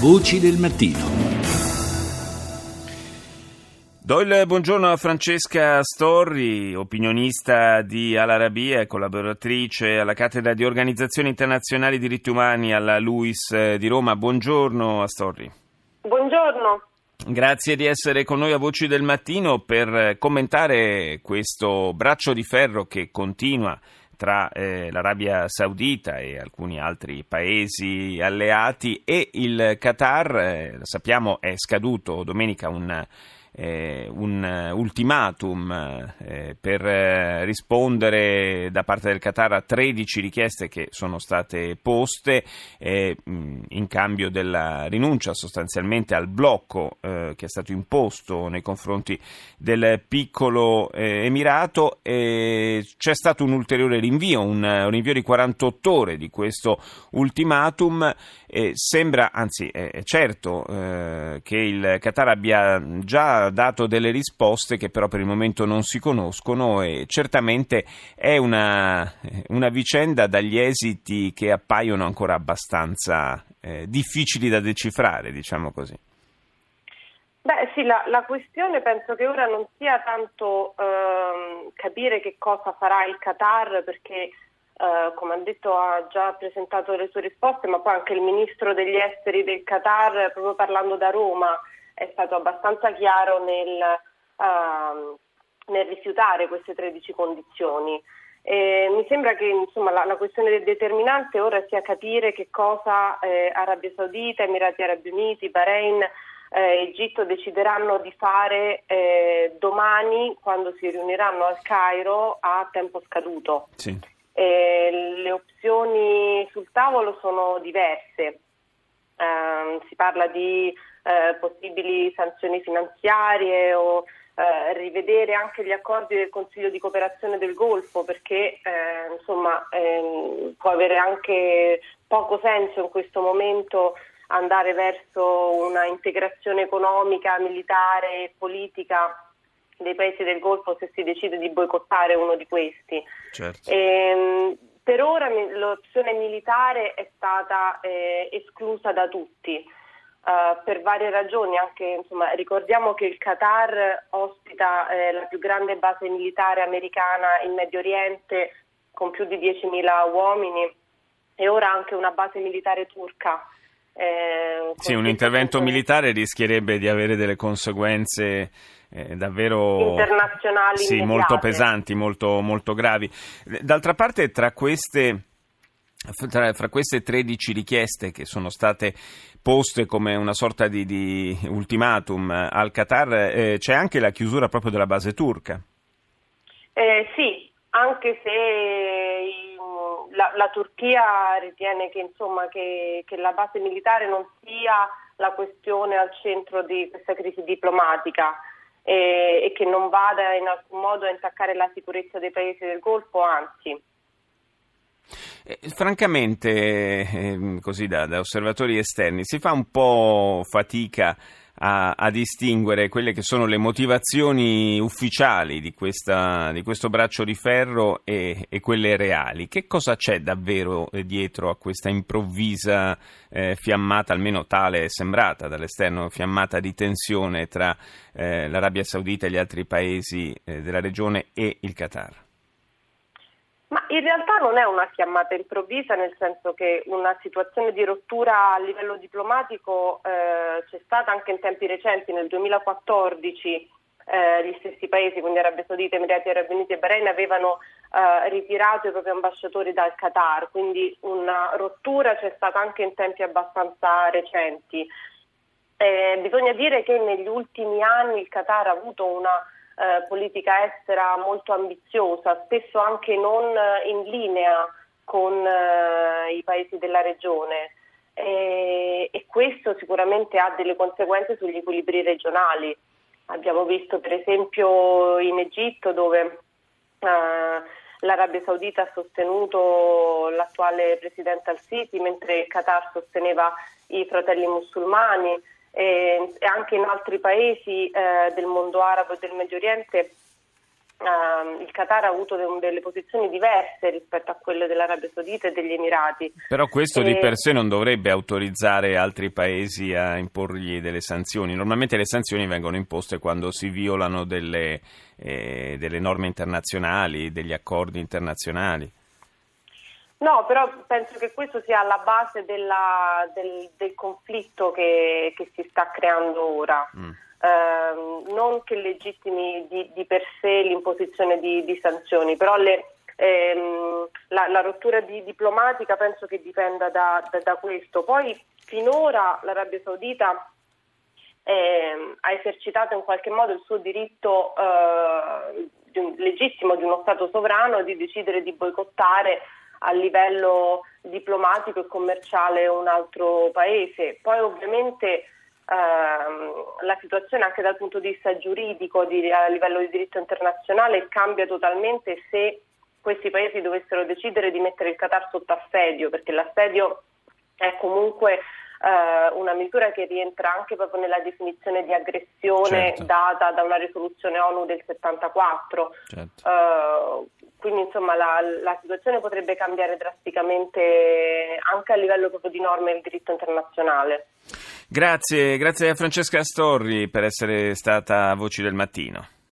Voci del mattino. Do il buongiorno a Francesca Storri, opinionista di Al Arabia e collaboratrice alla cattedra di Organizzazioni Internazionali Diritti Umani alla LUIS di Roma. Buongiorno a Storri. Buongiorno. Grazie di essere con noi a Voci del Mattino per commentare questo braccio di ferro che continua tra eh, l'Arabia Saudita e alcuni altri paesi alleati e il Qatar. Eh, sappiamo è scaduto domenica un eh, un ultimatum eh, per eh, rispondere da parte del Qatar a 13 richieste che sono state poste eh, in cambio della rinuncia sostanzialmente al blocco eh, che è stato imposto nei confronti del piccolo eh, Emirato. c'è stato un ulteriore rinvio, un, rinvio di 48 ore di questo ultimatum. sembra, anzi è certo, che il Qatar abbia già dato delle risposte che però per il momento non si conoscono e certamente è una, una vicenda dagli esiti che appaiono ancora abbastanza eh, difficili da decifrare, diciamo così. Beh sì, la, la, questione penso che ora non sia tanto ehm, capire che cosa farà il Qatar perché eh, come ha detto ha già presentato le sue risposte, ma poi anche il ministro degli esteri del Qatar proprio parlando da Roma è stato abbastanza chiaro nel, uh, nel rifiutare queste 13 condizioni. E mi sembra che insomma, la, la, questione determinante ora sia capire che cosa eh, Arabia Saudita, Emirati Arabi Uniti, Bahrain, eh, Egitto decideranno di fare eh, domani quando si riuniranno al Cairo a tempo scaduto. Sì. le opzioni sul tavolo sono diverse. Ehm, si parla di eh, possibili sanzioni finanziarie o eh, rivedere anche gli accordi del Consiglio di cooperazione del Golfo perché eh, insomma, ehm, può avere anche poco senso in questo momento andare verso una integrazione economica, militare e politica dei paesi del Golfo se si decide di boicottare uno di questi. Certo. Ehm, per ora l'opzione militare è stata eh, esclusa da tutti. Uh, per varie ragioni, anche, insomma, ricordiamo che il Qatar ospita eh, la più grande base militare americana in Medio Oriente con più di 10.000 uomini e ora anche una base militare turca. Eh, sì, un intervento militare rischierebbe di avere delle conseguenze eh, davvero internazionali sì, molto pesanti, molto, molto gravi. D'altra parte, tra queste fra, fra, queste 13 richieste che sono state poste come una sorta di, di ultimatum al Qatar, eh, c'è anche la chiusura proprio della base turca. Eh, sì, anche se la, la Turchia ritiene che, insomma, che, che la base militare non sia la questione al centro di questa crisi diplomatica e, e che non vada in alcun modo a intaccare la sicurezza dei paesi del Golfo, anzi. Eh, francamente, eh, così da, da, osservatori esterni, si fa un po' fatica a, a, distinguere quelle che sono le motivazioni ufficiali di, questa, di questo braccio di ferro e, e, quelle reali. Che cosa c'è davvero dietro a questa improvvisa eh, fiammata, almeno tale è sembrata dall'esterno, fiammata di tensione tra eh, l'Arabia Saudita e gli altri paesi eh, della regione e il Qatar? Ma in realtà non è una fiammata improvvisa, nel senso che una situazione di rottura a livello diplomatico eh, c'è stata anche in tempi recenti, nel 2014 eh, gli stessi paesi, quindi Arabia Saudita, Emirati Arabi Uniti e Bahrain, avevano eh, ritirato i propri ambasciatori dal Qatar, quindi una rottura c'è stata anche in tempi abbastanza recenti. Eh, bisogna dire che negli ultimi anni il Qatar ha avuto una eh, politica estera molto ambiziosa, spesso anche non in linea con eh, i paesi della regione e, e, questo sicuramente ha delle conseguenze sugli equilibri regionali. Abbiamo visto per esempio in Egitto dove eh, l'Arabia Saudita ha sostenuto l'attuale presidente al-Sisi mentre il Qatar sosteneva i fratelli musulmani e, anche in altri paesi eh, del mondo arabo e del Medio Oriente Uh, il Qatar ha avuto de- delle posizioni diverse rispetto a quelle dell'Arabia Saudita e degli Emirati. Però questo e... di per sé non dovrebbe autorizzare altri paesi a imporgli delle sanzioni. Normalmente le sanzioni vengono imposte quando si violano delle, eh, delle norme internazionali, degli accordi internazionali. No, però penso che questo sia alla base della, del, del, conflitto che, che, si sta creando ora. Mm. Eh, non che legittimi di, di, per sé l'imposizione di, di sanzioni, però le, ehm, la, la, rottura di, diplomatica penso che dipenda da, da, da, questo. Poi finora l'Arabia Saudita eh, ha esercitato in qualche modo il suo diritto eh, di un, legittimo di uno Stato sovrano di decidere di boicottare a livello diplomatico e commerciale un altro paese. Poi ovviamente ehm, la situazione anche dal punto di vista giuridico di, a livello di diritto internazionale cambia totalmente se questi paesi dovessero decidere di mettere il Qatar sotto assedio, perché l'assedio è comunque eh, una misura che rientra anche proprio nella definizione di aggressione certo. data da una risoluzione ONU del 74. Certo. Uh, quindi insomma la, la, situazione potrebbe cambiare drasticamente anche a livello proprio di norme del diritto internazionale. Grazie, grazie a Francesca Astorri per essere stata Voci del Mattino.